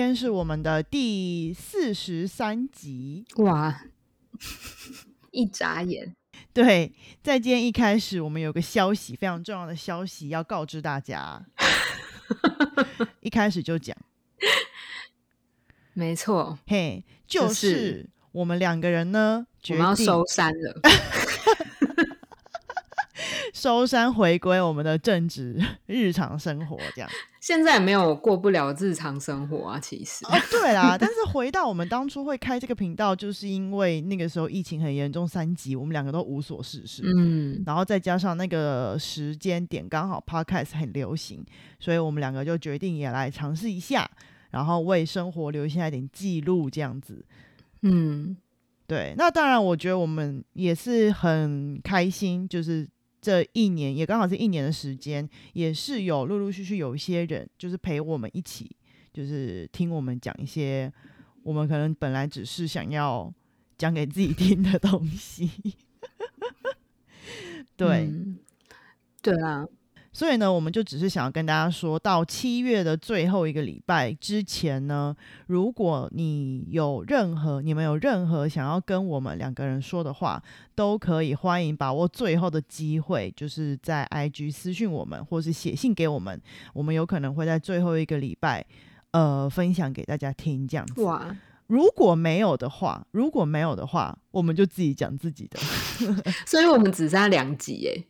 今天是我们的第四十三集。哇，一眨眼，对，在今天一开始，我们有个消息，非常重要的消息要告知大家。一开始就讲，没错，嘿，就就是是我们两个人呢，我们要收山了。收山回归我们的正职日常生活，这样。现在也没有过不了日常生活啊，其实。哦，对啦，但是 回到我们当初会开这个频道，就是因为那个时候疫情很严重，三级，我们两个都无所事事，嗯，然后再加上那个时间点刚好 podcast 很流行，所以我们两个就决定也来尝试一下，然后为生活留下一点记录，这样子。嗯，对，那当然，我觉得我们也是很开心，就是这一年也刚好是一年的时间，也是有陆陆续续有一些人就是陪我们一起，就是听我们讲一些我们可能本来只是想要讲给自己听的东西。对，对啊，所以呢，我们就只是想要跟大家说，到七月的最后一个礼拜之前呢，如果你有任何你们有任何想要跟我们两个人说的话，都可以欢迎把握最后的机会，就是在 IG 私讯我们，或是写信给我们，我们有可能会在最后一个礼拜。呃，分享给大家听这样子。哇，如果没有的话，如果没有的话，我们就自己讲自己的。所以我们只剩下两集耶。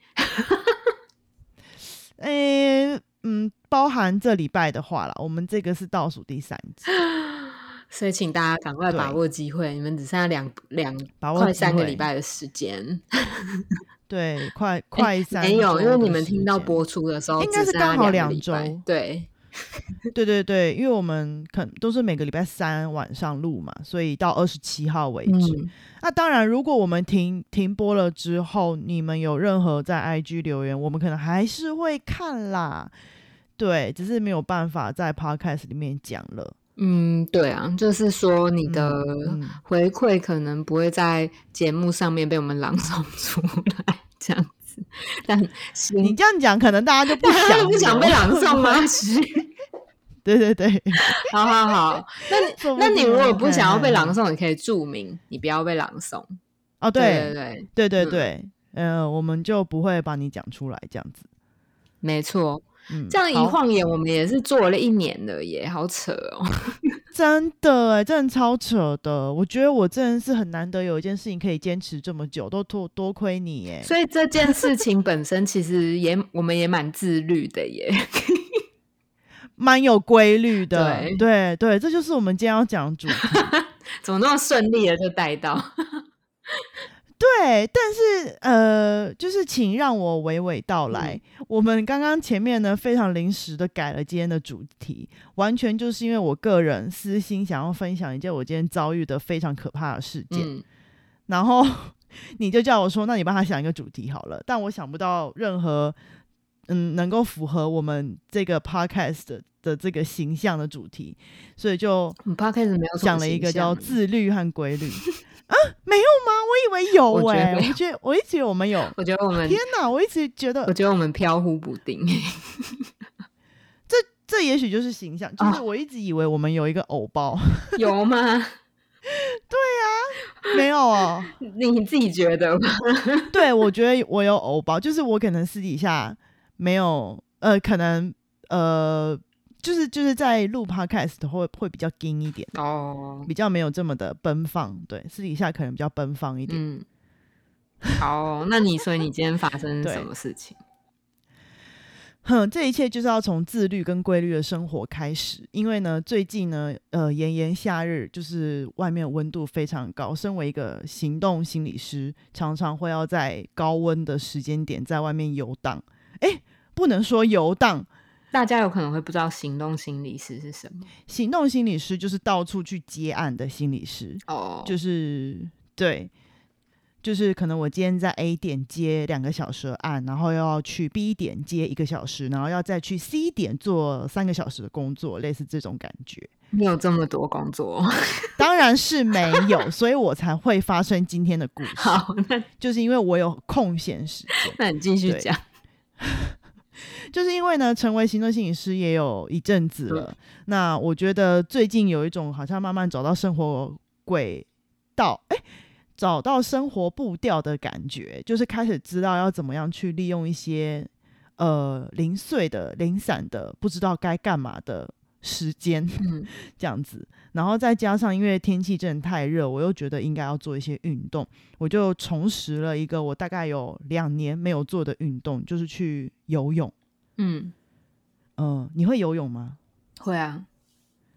诶、嗯，包含这礼拜的话啦，我们这个是倒数第三集，所以请大家赶快把握机会，你们只剩下两两把握快三个礼拜的时间。对，快快三、没有，因为你们听到，播出的时候，应该是刚好两周对，对对对，因为我们可都是每个礼拜三晚上录嘛，所以到二十七号为止。嗯，那当然，如果我们停停播了之后，你们有任何在 IG 留言，我们可能还是会看啦。对，只是没有办法在 Podcast 里面讲了。嗯，对啊，就是说你的回馈可能不会在节目上面被我们 朗诵出来，这样 子。但你心这样讲，可能大家就不想 不想被朗诵吗？是，对对对，好好好。那那你如果不想要被嗯朗诵，你可以注明你不要被朗诵。哦，对对对，对对嗯对，呃，我们就不会把你讲出来这样子。没错。嗯，这样一晃眼，我们也是做了一年了耶，好扯哦。真的哎，真的超扯的。我觉得我真的是很难得有一件事情可以坚持这么久，都多多亏你耶。所以这件事情本身其实也 我们也蛮自律的耶。蛮有规律的，对对对，这就是我们今天要讲的主题。怎么那么顺利的就带到？对，但是呃，就是请让我娓娓道来。我们刚刚前面呢非常临时的改了今天的主题，完全就是因为我个人私心想要分享一件我今天遭遇的非常可怕的事件。嗯，然后 你就叫我说，那你帮他想一个主题好了。但我想不到任何嗯能够符合我们这个 podcast 的的这个形象的主题，所以就 podcast 没有什么想了一个叫自律和规律啊，没有吗？我以为有哎、我觉得我一直以为我们有。我觉得我们，天哪！我一直觉得我觉得我们飘忽不定。这这也许就是形象，就是哦我一直以为我们有一个偶包，有吗？没有哦。你自己觉得吗？对，我觉得我有偶包，就是我可能私底下没有，呃，可能呃，就是就是在录 podcast 会会比较硬一点，哦，比较没有这么的奔放。对，私底下可能比较奔放一点。嗯，好，那你所以你今天发生什么事情？哼，这一切就是要从自律跟规律的生活开始。因为呢，最近呢，呃，炎炎夏日，就是外面温度非常高。身为一个行动心理师，常常会要在高温的时间点在外面游荡。诶，不能说游荡，大家有可能会不知道行动心理师是什么行动心理师就是到处去接案的心理师，哦，就是对。就是可能我今天在 A 点接两个小时的案，然后又要去 B 点接一个小时，然后要再去 C 点做三个小时的工作，类似这种感觉。你有这么多工作，当然是没有，所以我才会发生今天的故事，好，那就是因为我有空闲时间。那你继续讲。就是因为呢，成为行动心理师也有一阵子了。那我觉得最近有一种好像慢慢找到生活轨道，哎，找到生活步调的感觉，就是开始知道要怎么样去利用一些呃零碎的、零散的、不知道该干嘛的时间，这样子。然后再加上因为天气真的太热，我又觉得应该要做一些运动，我就重拾了一个我大概有两年没有做的运动，就是去游泳。嗯嗯，你会游泳吗？会啊，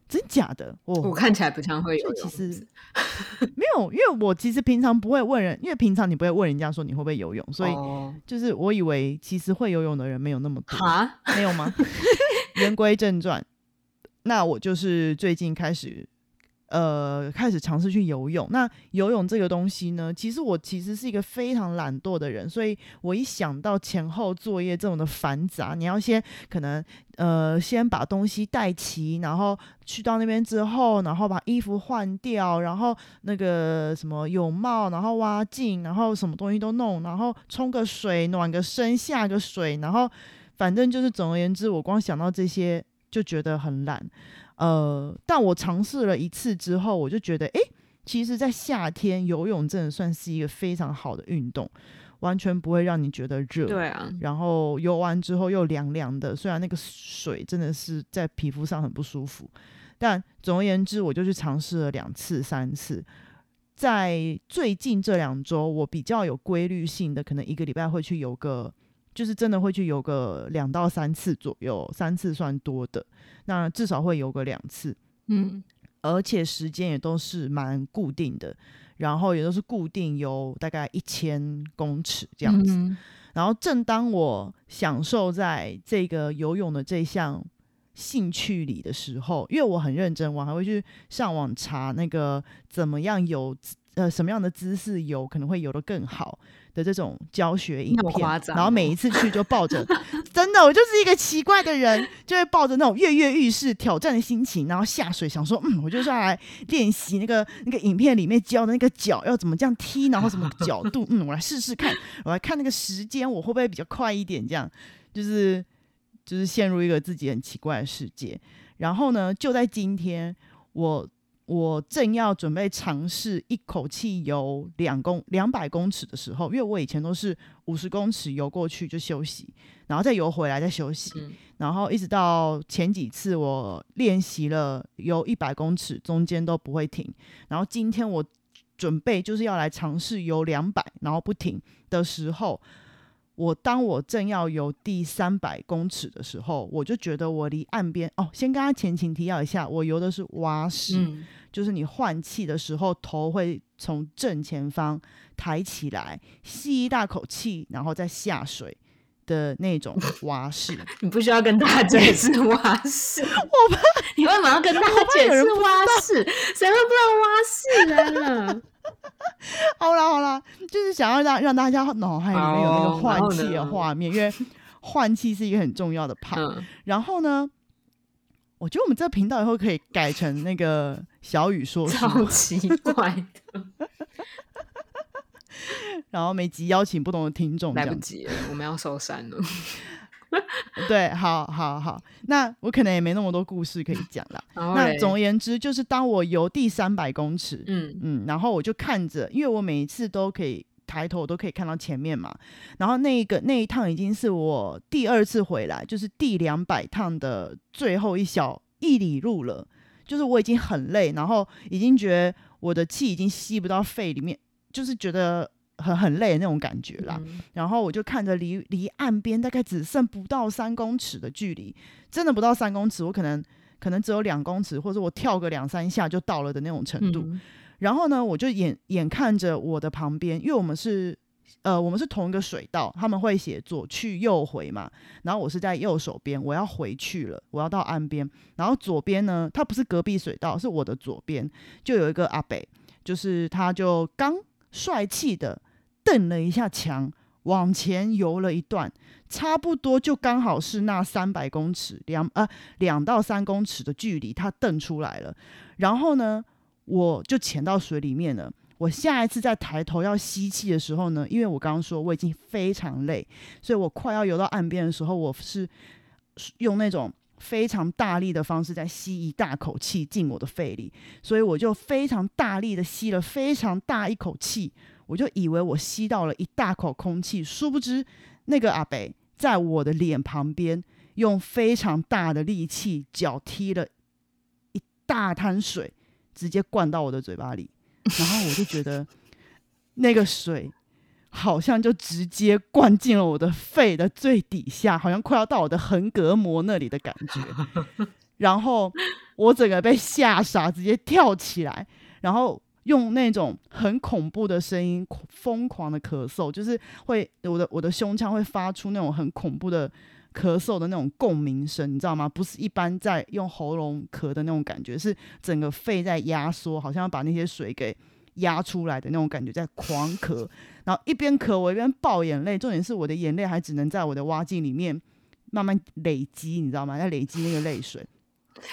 真假的？我我看起来不像会游泳，其实 没有，因为我其实平常不会问人，因为平常你不会问人家说你会不会游泳，所以就是我以为其实会游泳的人没有那么多啊，没有吗？言归正传。那我就是最近开始，呃，开始尝试去游泳。那游泳这个东西呢，其实我其实是一个非常懒惰的人，所以我一想到前后作业这种的繁杂，你要先可能呃先把东西带齐，然后去到那边之后，然后把衣服换掉，然后那个什么泳帽，然后蛙镜，然后什么东西都弄，然后冲个水，暖个身，下个水，然后反正就是总而言之，我光想到这些。就觉得很懒，呃，但我尝试了一次之后，我就觉得，哎，其实，在夏天游泳真的算是一个非常好的运动，完全不会让你觉得热。对啊，然后游完之后又凉凉的，虽然那个水真的是在皮肤上很不舒服，但总而言之，我就去尝试了两次、三次。在最近这两周，我比较有规律性的，可能一个礼拜会去游个。就是真的会去游个两到三次左右，三次算多的，那至少会游个两次，嗯，而且时间也都是蛮固定的，然后也都是固定游大概一千公尺这样子。然后正当我享受在这个游泳的这项兴趣里的时候，因为我很认真，我还会去上网查那个怎么样游，呃，什么样的姿势游可能会游得更好。的这种教学影片，然后每一次去就 抱着，真的，我就是一个奇怪的人，就会抱着那种跃跃欲试、挑战的心情，然后下水，想说，嗯，我就是要来练习那个那个影片里面教的那个脚要怎么这样踢，然后什么 角度，嗯，我来试试看，我来看那个时间，我会不会比较快一点？这样就是就是陷入一个自己很奇怪的世界。然后呢，就在今天，我。我正要准备尝试一口气游两公两百公尺的时候，因为我以前都是五十公尺游过去就休息，然后再游回来再休息，然后一直到前几次我练习了游一百公尺，中间都不会停。然后今天我准备就是要来尝试游两百，然后不停的时候，我当我正要游第三百公尺的时候，我就觉得我离岸边哦，先跟他前情提要一下，我游的是蛙式。就是你换气的时候，头会从正前方抬起来，吸一大口气，然后再下水的那种蛙式。你不需要跟大家解释蛙式，我怕 你会马上跟大家解释蛙式，谁会不知道蛙式呢？好啦好啦，就是想要让让大家脑海里面有那个换气的画面，因为换气是一个很重要的 part。然后呢？我觉得我们这个频道以后可以改成那个小雨说书，超奇怪的。然后每集邀请不同的听众，来不及了，我们要收山了。对，好好好，那我可能也没那么多故事可以讲了。那总而言之，就是当我游第三百公尺，嗯嗯，然后我就看着，因为我每一次都可以。抬头我都可以看到前面嘛，然后那一个那一趟已经是我第二次回来，就是第两百趟的最后一小一里路了，就是我已经很累，然后已经觉得我的气已经吸不到肺里面，就是觉得很很累那种感觉啦。然后我就看着离离岸边大概只剩不到三公尺的距离，真的不到三公尺，我可能可能只有两公尺，或者我跳个两三下就到了的那种程度。然后呢，我就眼眼看着我的旁边，因为我们是，呃，我们是同一个水道，他们会写左去右回嘛。然后我是在右手边，我要回去了，我要到岸边。然后左边呢，它不是隔壁水道，是我的左边，就有一个阿北，就是他就刚帅气的蹬了一下墙，往前游了一段，差不多就刚好是那三百公尺，两呃两到三公尺的距离，他蹬出来了。然后呢？我就潜到水里面了，我下一次再抬头要吸气的时候呢，因为我刚刚说我已经非常累，所以我快要游到岸边的时候，我是用那种非常大力的方式在吸一大口气进我的肺里，所以我就非常大力的吸了非常大一口气，我就以为我吸到了一大口空气，殊不知那个阿北在我的脸旁边用非常大的力气脚踢了一大滩水，直接灌到我的嘴巴里。然后我就觉得那个水好像就直接灌进了我的肺的最底下，好像快要到我的横膈膜那里的感觉。然后我整个被吓傻，直接跳起来，然后用那种很恐怖的声音疯狂的咳嗽，就是会我的我的胸腔会发出那种很恐怖的咳嗽的那种共鸣声，你知道吗？不是一般在用喉咙咳的那种感觉，是整个肺在压缩，好像要把那些水给压出来的那种感觉，在狂咳，然后一边咳我一边爆眼泪，重点是我的眼泪还只能在我的蛙镜里面慢慢累积，你知道吗？在累积那个泪水。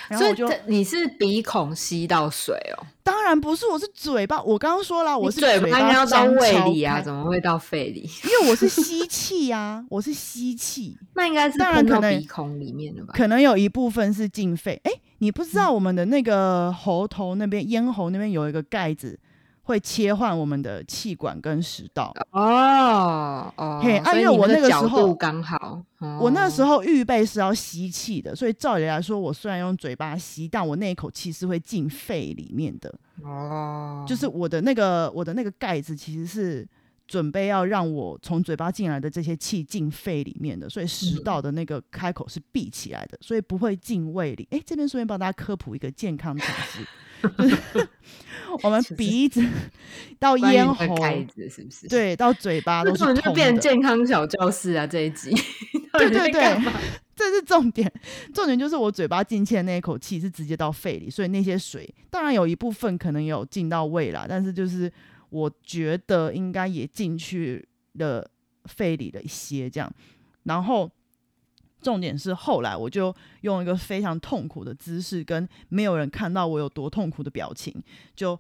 然后所以我就这你是鼻孔吸到水哦，当然不是，我是嘴巴。我刚刚说了，我是嘴巴巴应该要到张胃里啊，怎么会到肺里？因为我是吸气呀、我是吸气，那应该是当然可能鼻孔里面了吧？可能有一部分是进肺。哎，你不知道我们的那个喉头那边、咽喉那边有一个盖子，会切换我们的气管跟食道。哦哦，嘿因为我那个时候度刚好，我那时候候预备是要吸气的，所以照理来说，我虽然用嘴巴吸，但我那一口气是会进肺里面的。哦，就是我的那个我的那个盖子其实是准备要让我从嘴巴进来的这些气进肺里面的，所以食嗯道的那个开口是闭起来的，所以不会进胃里。哎，这边顺便帮大家科普一个健康常识，就是 我们鼻子到咽喉，盖子是不是？，对，到嘴巴那都是通根本就变成。健康小教室啊！这一集，对对对，这是重点，重点就是我嘴巴进去的那一口气是直接到肺里，所以那些水当然有一部分可能有进到胃啦，但是就是我觉得应该也进去了肺里了一些这样，然后。重点是后来我就用一个非常痛苦的姿势，跟没有人看到我有多痛苦的表情，就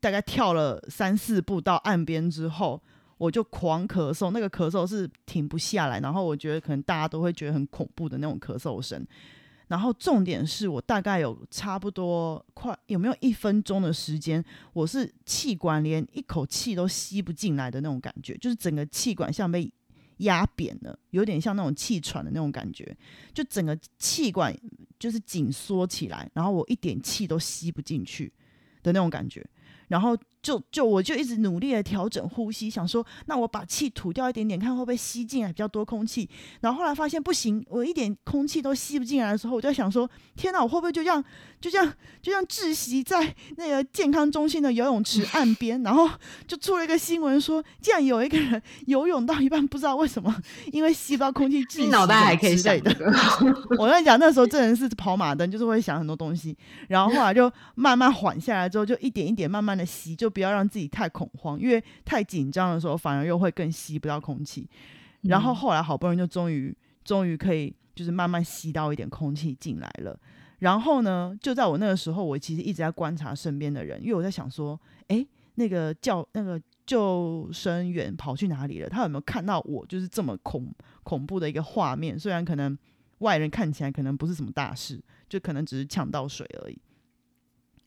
大概跳了三四步到岸边之后，我就狂咳嗽，那个咳嗽是停不下来，然后我觉得可能大家都会觉得很恐怖的那种咳嗽声。然后重点是我大概有差不多快有没有一分钟的时间，我是气管连一口气都吸不进来的那种感觉，就是整个气管像被压扁了，有点像那种气喘的那种感觉，就整个气管就是紧缩起来，然后我一点气都吸不进去的那种感觉。然后就就我就一直努力的调整呼吸，想说那我把气吐掉一点点，看会不会吸进来比较多空气。然后后来发现不行，我一点空气都吸不进来的时候，我就在想说，天哪，我会不会就这样就这样就这样窒息在 那个健康中心的游泳池岸边？然后就出了一个新闻说，竟然有一个人游泳到一半，不知道为什么因为吸不到空气窒息，你脑袋还可以之类的。我跟你讲，那时候真的是跑马灯，就是会想很多东西，然后后来就慢慢缓下来之后，就一点一点慢慢的吸，就不要让自己太恐慌，因为太紧张的时候反而又会更吸不到空气。然后嗯后来好不容易就终于终于可以就是慢慢吸到一点空气进来了。然后呢，就在我那个时候，我其实一直在观察身边的人，因为我在想说，诶，那个叫那个救生员跑去哪里了？他有没有看到我就是这么恐恐怖的一个画面？虽然可能外人看起来可能不是什么大事，就可能只是呛到水而已。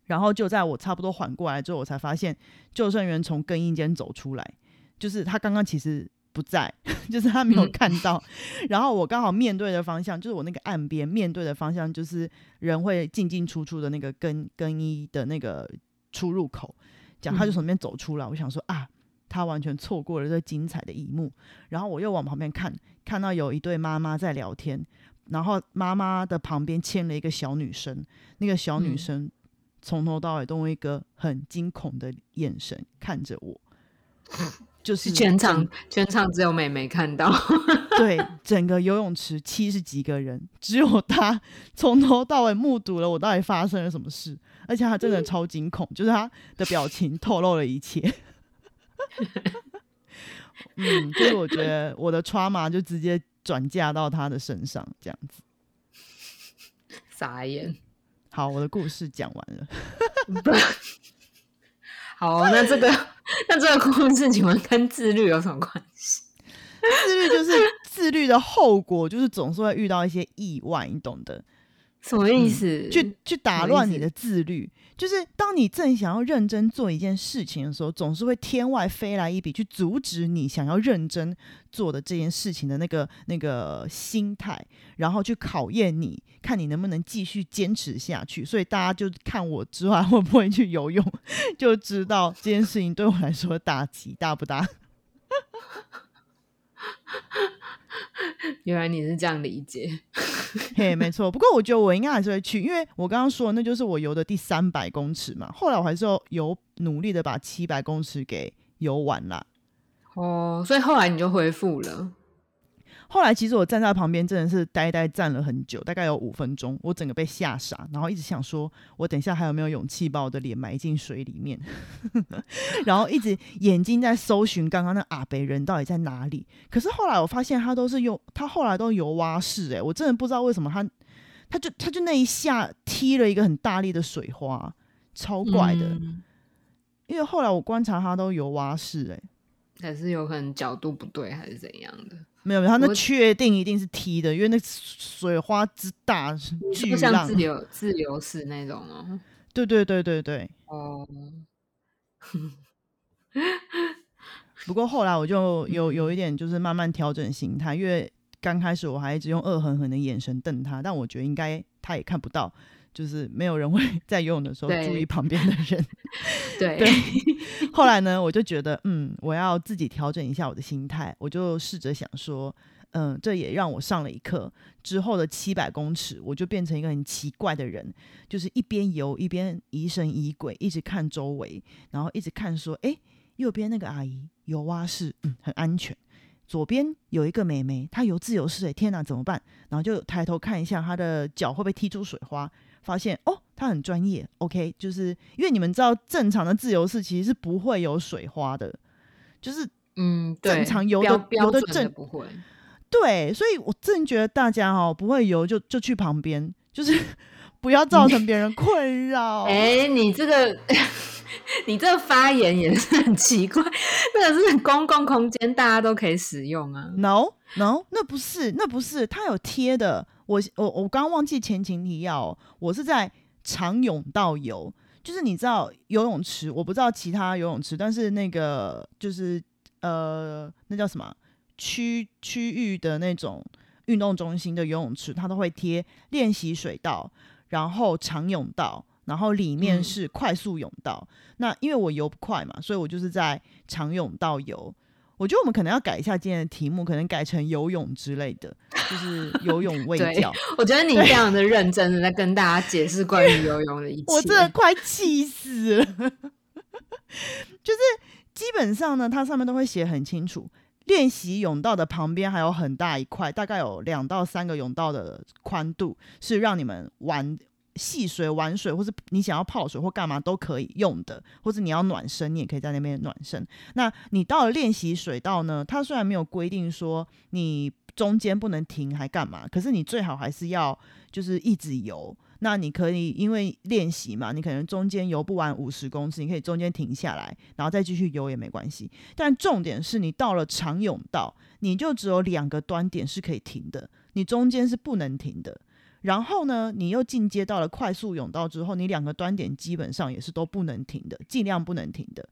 然后就在我差不多缓过来之后，我才发现救生员从更衣间走出来，就是他刚刚其实不在，就是他没有嗯看到。然后我刚好面对的方向，就是我那个岸边面对的方向，就是人会进进出出的那个更更衣的那个出入口。讲他就从那边走出来，我想说啊，他完全错过了这精彩的一幕。然后我又往旁边看，看到有一对妈妈在聊天，然后妈妈的旁边牵了一个小女生，那个小女嗯生从头到尾都用一个很惊恐的眼神看着我，就是全场全场只有美美看到，对整个游泳池七十几个人，只有他从头到尾目睹了我到底发生了什么事，而且他真的超惊恐，就是他的表情透露了一切。嗯，就是我觉得我的 trauma 就直接转嫁到他的身上，这样子。傻眼。好，我的故事讲完了。好，那这个那这个故事，请问跟自律有什么关系？自律就是自律的后果，就是总是会遇到一些意外，你懂的。什么意思？去去打乱你的自律，就是当你正想要认真做一件事情的时候，总是会天外飞来一笔，去阻止你想要认真做的这件事情的那个那个心态，然后去考验你，看你能不能继续坚持下去。所以大家就看我之后会不会去游泳，就知道这件事情对我来说打击大不大。原来你是这样理解，嘿，没错。不过我觉得我应该还是会去，因为我刚刚说那就是我游的第三百公尺嘛。后来我还是要游努力的把七百公尺给游完了。哦，所以后来你就恢复了。后来其实我站在旁边真的是呆呆站了很久，大概有五分钟，我整个被吓傻，然后一直想说，我等一下还有没有勇气把我的脸埋进水里面，然后一直眼睛在搜寻刚刚那阿北人到底在哪里。可是后来我发现他都是用他后来都游蛙式，哎，我真的不知道为什么他他就他就那一下踢了一个很大力的水花，超怪的。因为后来我观察他都游蛙式，哎，还是有可能角度不对还是怎样的。没有，他那确定一定是踢的，因为那水花之大，就像自由自由式那种哦。对对对对对。哦。不过后来我就有有一点就是慢慢调整心态，因为刚开始我还一直用恶狠狠的眼神瞪他，但我觉得应该他也看不到。就是没有人会 在游泳的时候注意旁边的 人，对。后来呢，我就觉得，嗯，我要自己调整一下我的心态，我就试着想说，嗯，这也让我上了一课。之后的七百公尺，我就变成一个很奇怪的人，就是一边游一边疑神疑鬼，一直看周围，然后一直看说，哎，右边那个阿姨游蛙式，嗯，很安全。左边有一个美眉，她游自由式，哎，天哪，怎么办？然后就抬头看一下她的脚会不会踢出水花。发现哦，他很专业。OK，就是因为你们知道，正常的自由式其实是不会有水花的，就是嗯，正常游的游的正不会。对，所以我真觉得大家哦不会游就就去旁边，就是 不要造成别人困扰。哎，你这个 你这个发言也是很奇怪，那个是公共空间，大家都可以使用啊。No，No，那不是，那不是，它有贴的。我我我刚刚忘记前情提要，我是在长泳道游，就是你知道游泳池，我不知道其他游泳池，但是那个就是呃，那叫什么区区域的那种运动中心的游泳池，它都会贴练习水道，然后长泳道，然后里面是快速泳道。那因为我游不快嘛，所以我就是在长泳道游。我觉得我们可能要改一下今天的题目，可能改成游泳之类的，就是 游泳喂教。我觉得你非常的认真的在跟大家解释关于游泳的一切，我真的快气死了。就是基本上呢，它上面都会写很清楚，练习泳道的旁边还有很大一块，大概有两到三个泳道的宽度，是让你们玩。戏水玩水，或是你想要泡水或干嘛都可以用的，或者你要暖身，你也可以在那边暖身。那你到了练习水道呢？它虽然没有规定说你中间不能停还干嘛，可是你最好还是要就是一直游。那你可以因为练习嘛，你可能中间游不完五十公尺，你可以中间停下来，然后再继续游也没关系。但重点是你到了长泳道，你就只有两个端点是可以停的，你中间是不能停的。然后呢，你又进阶到了快速泳道之后，你两个端点基本上也是都不能停的，尽量不能停的，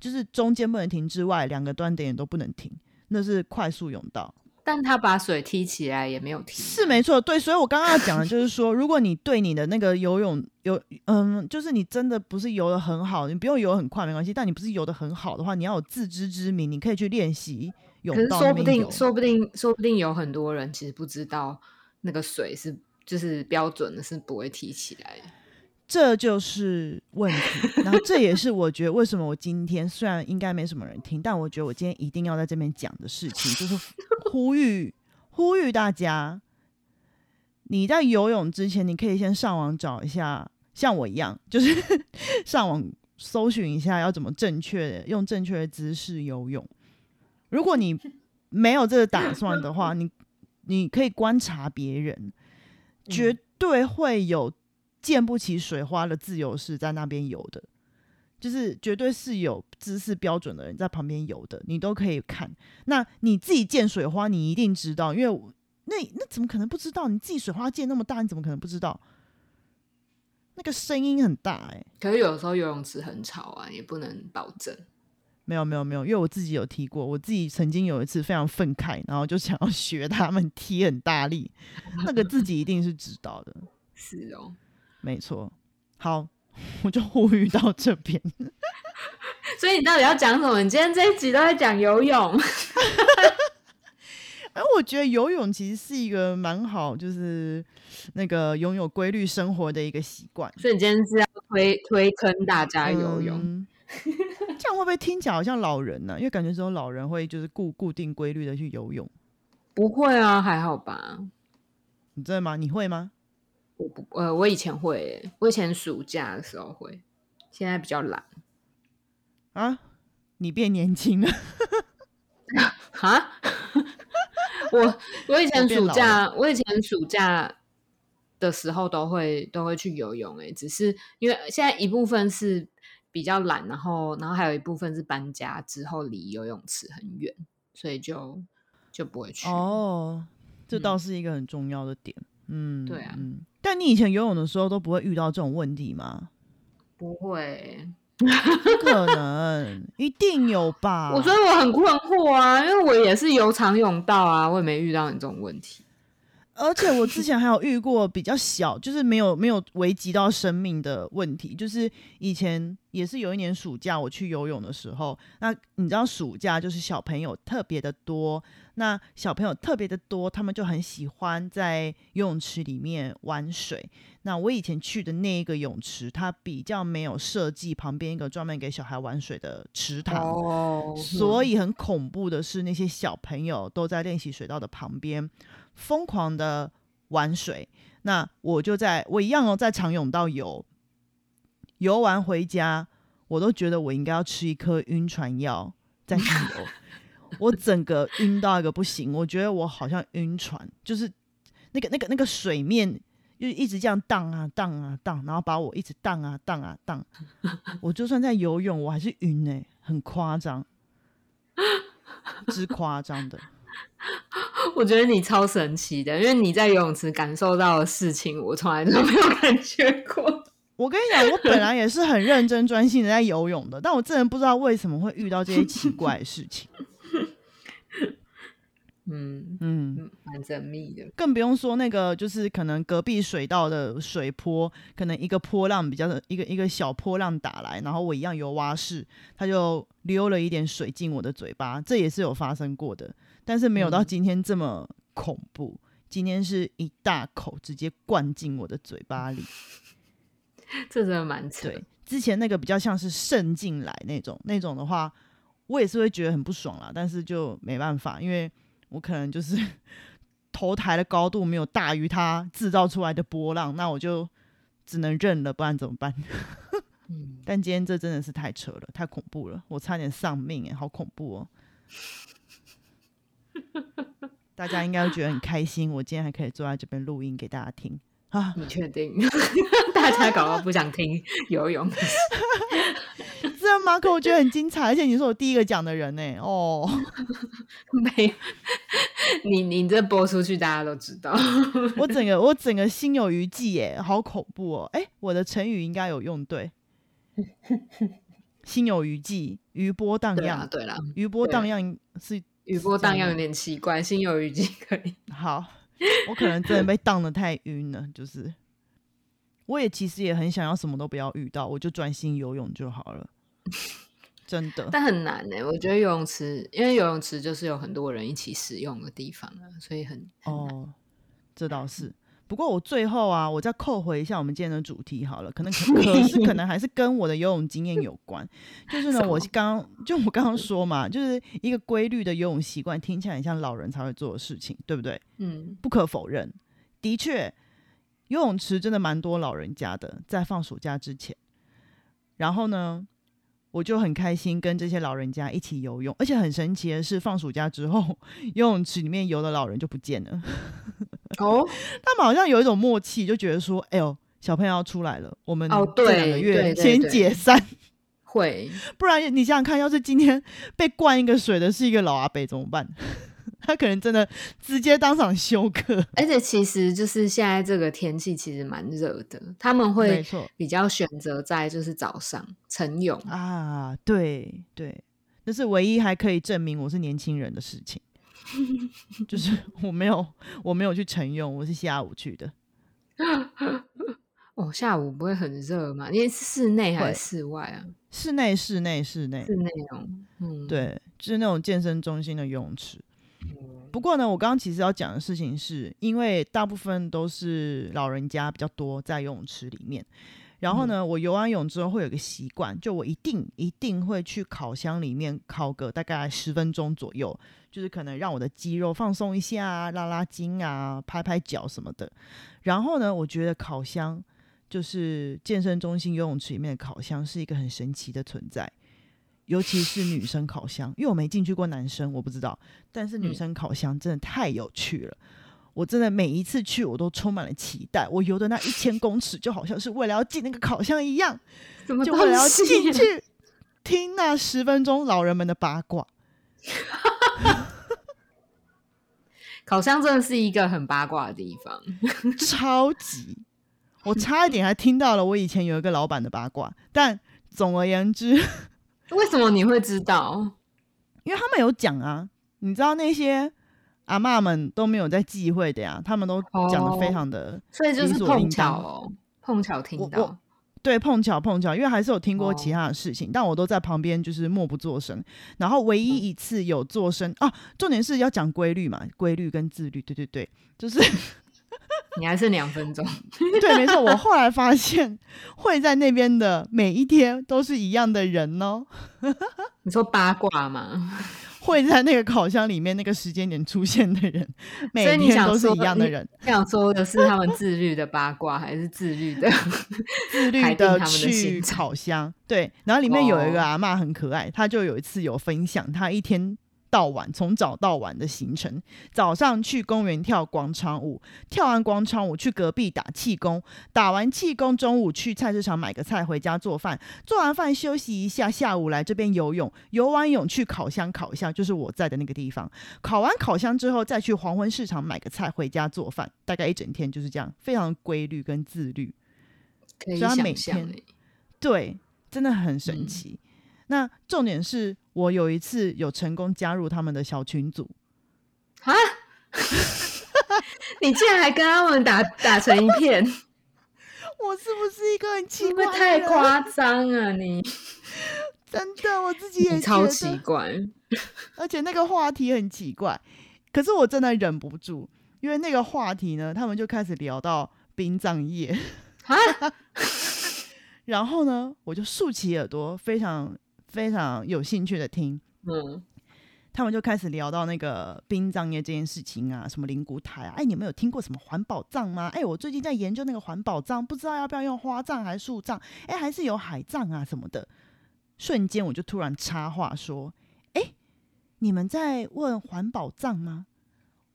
就是中间不能停之外，两个端点也都不能停，那是快速泳道。但他把水踢起来也没有停，是没错，对。所以我刚刚要讲的就是说，如果你对你的那个游泳有，嗯，就是你真的不是游的很好，你不用游很快没关系，但你不是游的很好的话，你要有自知之明，你可以去练习泳道。可是说不定，说不定，说不定有很多人其实不知道那个水是。就是标准的是不会提起来，这就是问题。然后这也是我觉得为什么我今天虽然应该没什么人听，但我觉得我今天一定要在这边讲的事情，就是呼吁呼吁大家，你在游泳之前，你可以先上网找一下，像我一样，就是 上网搜寻一下要怎么正确用正确的姿势游泳。如果你没有这个打算的话，你你可以观察别人。绝对会有溅不起水花的自由式在那边游的，就是绝对是有姿势标准的人在旁边游的，你都可以看。那你自己溅水花，你一定知道，因为那那怎么可能不知道？你自己水花溅那么大，你怎么可能不知道？那个声音很大哎、可是有时候游泳池很吵啊，也不能保证。没有没有没有，因为我自己有踢过，我自己曾经有一次非常愤慨，然后就想要 学他们踢很大力，那个自己一定是知道的，是哦，没错。好，我就呼吁到这边。所以你到底要讲什么？你今天这一集都在讲游泳，哎，我觉得游泳其实是一个蛮好，就是那个拥有规律生活的一个习惯。所以你今天是要推推坑大家游泳。嗯 这样会不会听起来好像老人呢、因为感觉只有老人会就是固固定规律的去游泳。不会啊，还好吧。你真的吗？你会吗？我不呃，我以前会耶，我以前暑假的时候会，现在比较懒。啊，你变年轻了。哈，我我以前暑假，我以前暑假的时候都会都会去游泳，哎，只是因为现在一部分是比较懒，然后然后还有一部分是搬家之后离游泳池很远，所以就就不会去。哦，这嗯倒是一个很重要的点。嗯，对啊嗯。但你以前游泳的时候都不会遇到这种问题吗？不会，不可能，一定有吧？我所以我很困惑啊，因为我也是游长泳道啊，我也没遇到你这种问题。而且我之前还有遇过比较小，就是没有没有危及到生命的问题。就是以前也是有一年暑假我去游泳的时候，那你知道暑假就是小朋友特别的多，那小朋友特别的多，他们就很喜欢在游泳池里面玩水。那我以前去的那一个泳池，它比较没有设计旁边一个专门给小孩玩水的池塘。哦所以很恐怖的是，那些小朋友都在练习水道的旁边疯狂的玩水。那我就在我一样哦，在长泳道游，游完回家，我都觉得我应该要吃一颗晕船药再去游。我整个晕到一个不行，我觉得我好像晕船，就是那个那个那个水面。就一直这样荡啊荡啊荡，然后把我一直荡啊荡啊荡。我就算在游泳，我还是晕哎、很夸张，之夸张的。我觉得你超神奇的，因为你在游泳池感受到的事情，我从来都没有感觉过。我跟你讲，我本来也是很认真专心的在游泳的，但我真的不知道为什么会遇到这些奇怪的事情。嗯嗯，嗯，蛮神秘的。更不用说那个，就是可能隔壁水道的水坡，可能一个波浪比较的一个一个小波浪打来，然后我一样游蛙式，它就溜了一点水进我的嘴巴，这也是有发生过的，但是没有到嗯今天这么恐怖。今天是一大口直接灌进我的嘴巴里。这真的蛮扯。对，之前那个比较像是渗进来那种，那种的话，我也是会觉得很不爽啦，但是就没办法，因为我可能就是 头抬的高度没有大于它制造出来的波浪，那我就只能认了，不然怎么办？嗯，但今天这真的是太扯了，太恐怖了，我差点丧命哎，好恐怖哦！大家应该会觉得很开心，我今天还可以坐在这边录音给大家听啊！你确定？大家搞到不想听游泳 的事？这样吗？可我觉得很精彩，而且你是我第一个讲的人呢。哦，没有，你你这播出去，大家都知道。我整个我整个心有余悸耶，好恐怖哦！哎，我的成语应该有用对，心有余悸，余波荡漾，对啦，余波对荡漾是余波荡漾有点奇怪，心有余悸可以。好，我可能真的被荡的太晕了，就是我也其实也很想要什么都不要遇到，我就专心游泳就好了，真的。但很难呢、我觉得游泳池，因为游泳池就是有很多人一起使用的地方啊，所以很很。哦，这倒是。不过我最后啊，我再扣回一下我们今天的主题好了，可能可 可是可能还是跟我的游泳经验有关。就是呢，我刚刚就我刚刚说嘛，就是一个规律的游泳习惯，听起来很像老人才会做的事情，对不对？嗯，不可否认，的确，游泳池真的蛮多老人家的，在放暑假之前。然后呢，我就很开心跟这些老人家一起游泳，而且很神奇的是，放暑假之后，游泳池里面游的老人就不见了。哦，他们好像有一种默契，就觉得说，哎呦，小朋友要出来了，我们哦这两个月先对对对解散。会，不然你想想看，要是今天被灌一个水的是一个老阿伯怎么办？他可能真的直接当场休克。而且其实就是现在这个天气其实蛮热的，他们没会比较选择在就是早上晨泳。啊，对对，这是唯一还可以证明我是年轻人的事情，就是我没有我没有去晨泳，我是下午去的。哦，下午不会很热吗？因为是室内还是室外啊？室内室内室内，室内哦，嗯，对，就是那种健身中心的游泳池。嗯，不过呢，我刚刚其实要讲的事情是，因为大部分都是老人家比较多在游泳池里面。然后呢，我游完泳之后会有一个习惯，就我一定一定会去烤箱里面烤个大概十分钟左右，就是可能让我的肌肉放松一下啊，拉拉筋啊，拍拍脚什么的。然后呢，我觉得烤箱就是健身中心游泳池里面的烤箱是一个很神奇的存在，尤其是女生烤箱，因为我没进去过男生，我不知道。但是女嗯生烤箱真的太有趣了。我真的每一次去，我都充满了期待。我游的那一千公尺，就好像是为了要进那个烤箱一样，什么就为了要进去听那十分钟老人们的八卦。烤箱真的是一个很八卦的地方。超级，我差一点还听到了我以前有一个老板的八卦。但总而言之，为什么你会知道？因为他们有讲啊，你知道那些阿妈们都没有在忌讳的呀，他们都讲的非哦常的、所以就是碰巧哦，碰巧听到。对，碰巧碰巧，因为还是有听过其哦他的事情，但我都在旁边就是默不作声。然后唯一一次有作声啊，重点是要讲规律嘛，规律跟自律，对对对，就是你还剩两分钟，对，没错。我后来发现会在那边的每一天都是一样的人哦，你说八卦吗？会在那个烤箱里面那个时间点出现的人，每以你想说天都是一样的人，想说的是他们自律的八卦，还是自律的？自律的去烤箱。对，然后里面有一个哦阿嬷很可爱，她就有一次有分享她一天。到晚从早到晚的行程，早上去公园跳广场舞，跳完广场舞去隔壁打气功，打完气功中午去菜市场买个菜回家做饭，做完饭休息一下，下午来这边游泳，游完泳去烤箱烤一下，就是我在的那个地方。烤完烤箱之后，再去黄昏市场买个菜回家做饭，大概一整天就是这样，非常规律跟自律。可以所以他每天想象欸对，真的很神嗯奇。那重点是我有一次有成功加入他们的小群组，啊！你竟然还跟他们打打成一片，我是不是一个很奇会不会怪？太 夸张啊你？真的，我自己也超奇，怪，而且那个话题很奇怪，可是我真的忍不住，因为那个话题呢，他们就开始聊到殡葬业，啊！然后呢，我就竖起耳朵，非常非常有兴趣的听。嗯，他们就开始聊到那个殡葬业这件事情啊，什么灵骨塔啊，哎，你们有听过什么环保葬吗？哎，我最近在研究那个环保葬，不知道要不要用花葬还是树葬，哎，还是有海葬啊什么的。瞬间我就突然插话说：“哎，你们在问环保葬吗？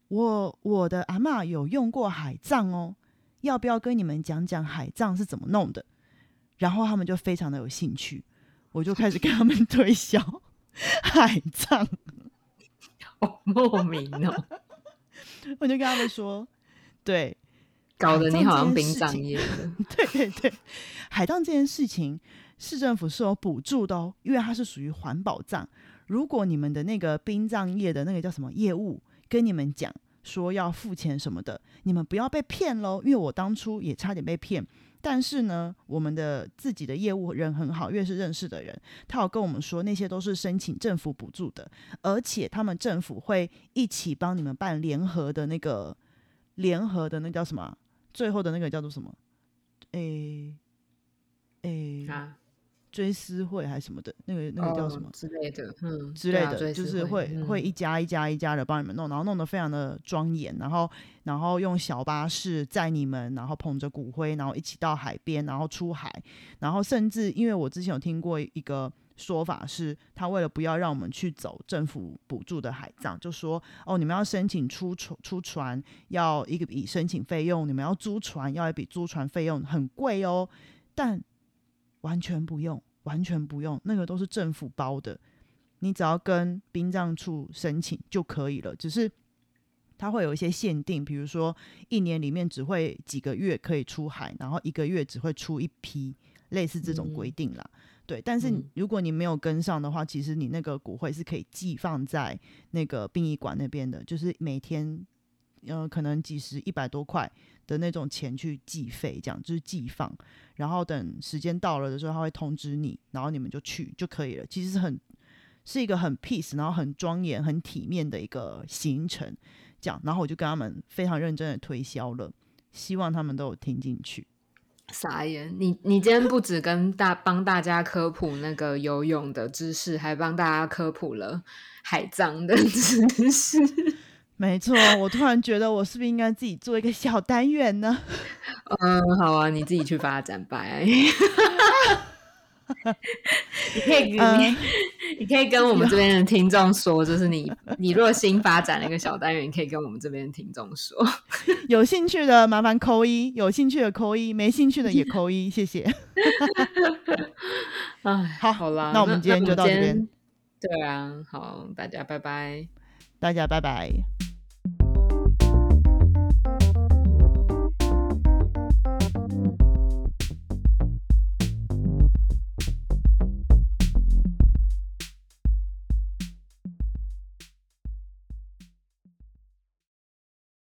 我我的阿妈有用过海葬哦，要不要跟你们讲讲海葬是怎么弄的？”然后他们就非常的有兴趣，我就开始跟他们 推销海葬。好莫名哦，我就跟他们说，对，搞得你好像殡葬业的。对对对，海葬这件事情，市政府是有补助的哦，因为它是属于环保葬。如果你们的那个殡葬业的那个叫什么业务跟你们讲说要付钱什么的，你们不要被骗喽，因为我当初也差点被骗。但是呢，我们的自己的业务人很好，越是认识的人，他有跟我们说那些都是申请政府补助的，而且他们政府会一起帮你们办联合的那个联合的那叫什么？最后的那个叫做什么？诶诶，追思会还是什么的，那个那个叫什么哦？之类的？嗯，之类的，啊就是会嗯会一家一家一家的帮你们弄，然后弄得非常的庄严，然后然后用小巴士载你们，然后捧着骨灰，然后一起到海边，然后出海，然后甚至因为我之前有听过一个说法是，他为了不要让我们去走政府补助的海葬，就说哦，你们要申请出船出船要一个笔申请费用，你们要租船要一笔租船费用很贵哦，但完全不用。完全不用，那个都是政府包的，你只要跟殡葬处申请就可以了。只是它会有一些限定，比如说一年里面只会几个月可以出海，然后一个月只会出一批，类似这种规定啦。对，但是如果你没有跟上的话，其实你那个骨灰是可以寄放在那个殡仪馆那边的，就是每天，呃，可能几十、一百多块的那种钱去计费，这样就是寄放，然后等时间到了的时候，他会通知你，然后你们就去就可以了。其实是很是一个很 peace，然后很庄严、很体面的一个行程，这样。然后我就跟他们非常认真的推销了，希望他们都有听进去。傻眼！你你今天不止跟大帮大家科普那个游泳的知识，还帮大家科普了海葬的 知识。没错，我突然觉得我是不是应该自己做一个小单元呢？嗯，好啊，你自己去发展吧。你可以，你你可以跟我们这边的听众说，就是你你若新发展了一个小单元，你可以跟我们这边的听众说，有兴趣的麻烦扣一，有兴趣的扣一，没兴趣的也扣一，谢谢。哎，好，好啦，那我们今天就到这边。对啊，好，大家拜拜，大家拜拜。